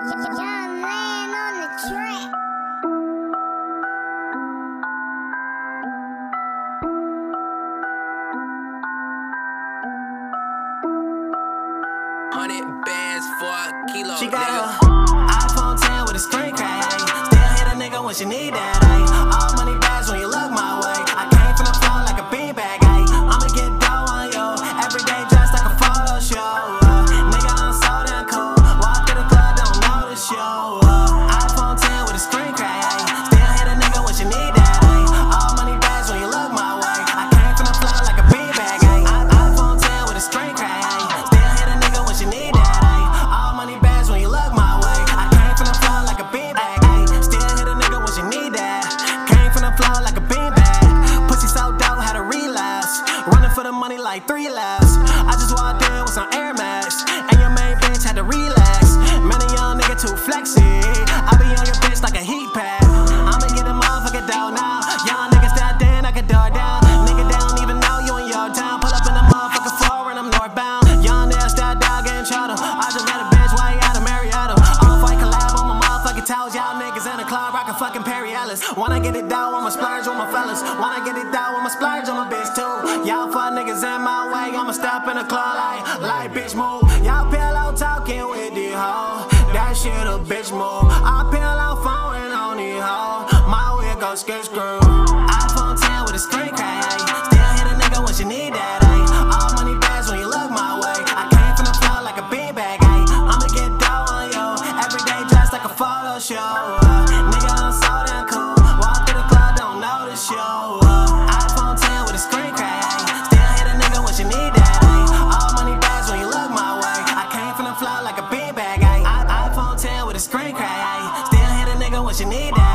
Yung Lan on the track. Hundred bands for a kilo. She got nigga. a iPhone 10 with a screen crack. Still hit a nigga when she need that. ayy. Floor like a beanbag. Pussy so dope, had a relapse. Running for the money like three laps. I just walked in with some Air Max. And your main bitch had to relax. Man, a young nigga too flexy. I be on your bitch like a heat rockin' fucking Perry Ellis. Wanna get it down, I'ma splurge on my fellas. Wanna get it down, I'ma splurge on my bitch too. Y'all fuck niggas in my way, I'ma step in the club like, like bitch move. Y'all pillow talking with the hoe. That shit a bitch move. I pillow phone on the hoe. My wig go skid screw. show up. Nigga, I'm so damn cool. Walk through the club, don't know the show up. iPhone 10 with a screen crack. Still hit a nigga what you need that day. All money bags when you look my way. I came from the floor like a beanbag. I iPhone 10 with a screen crack. Still hit a nigga what you need that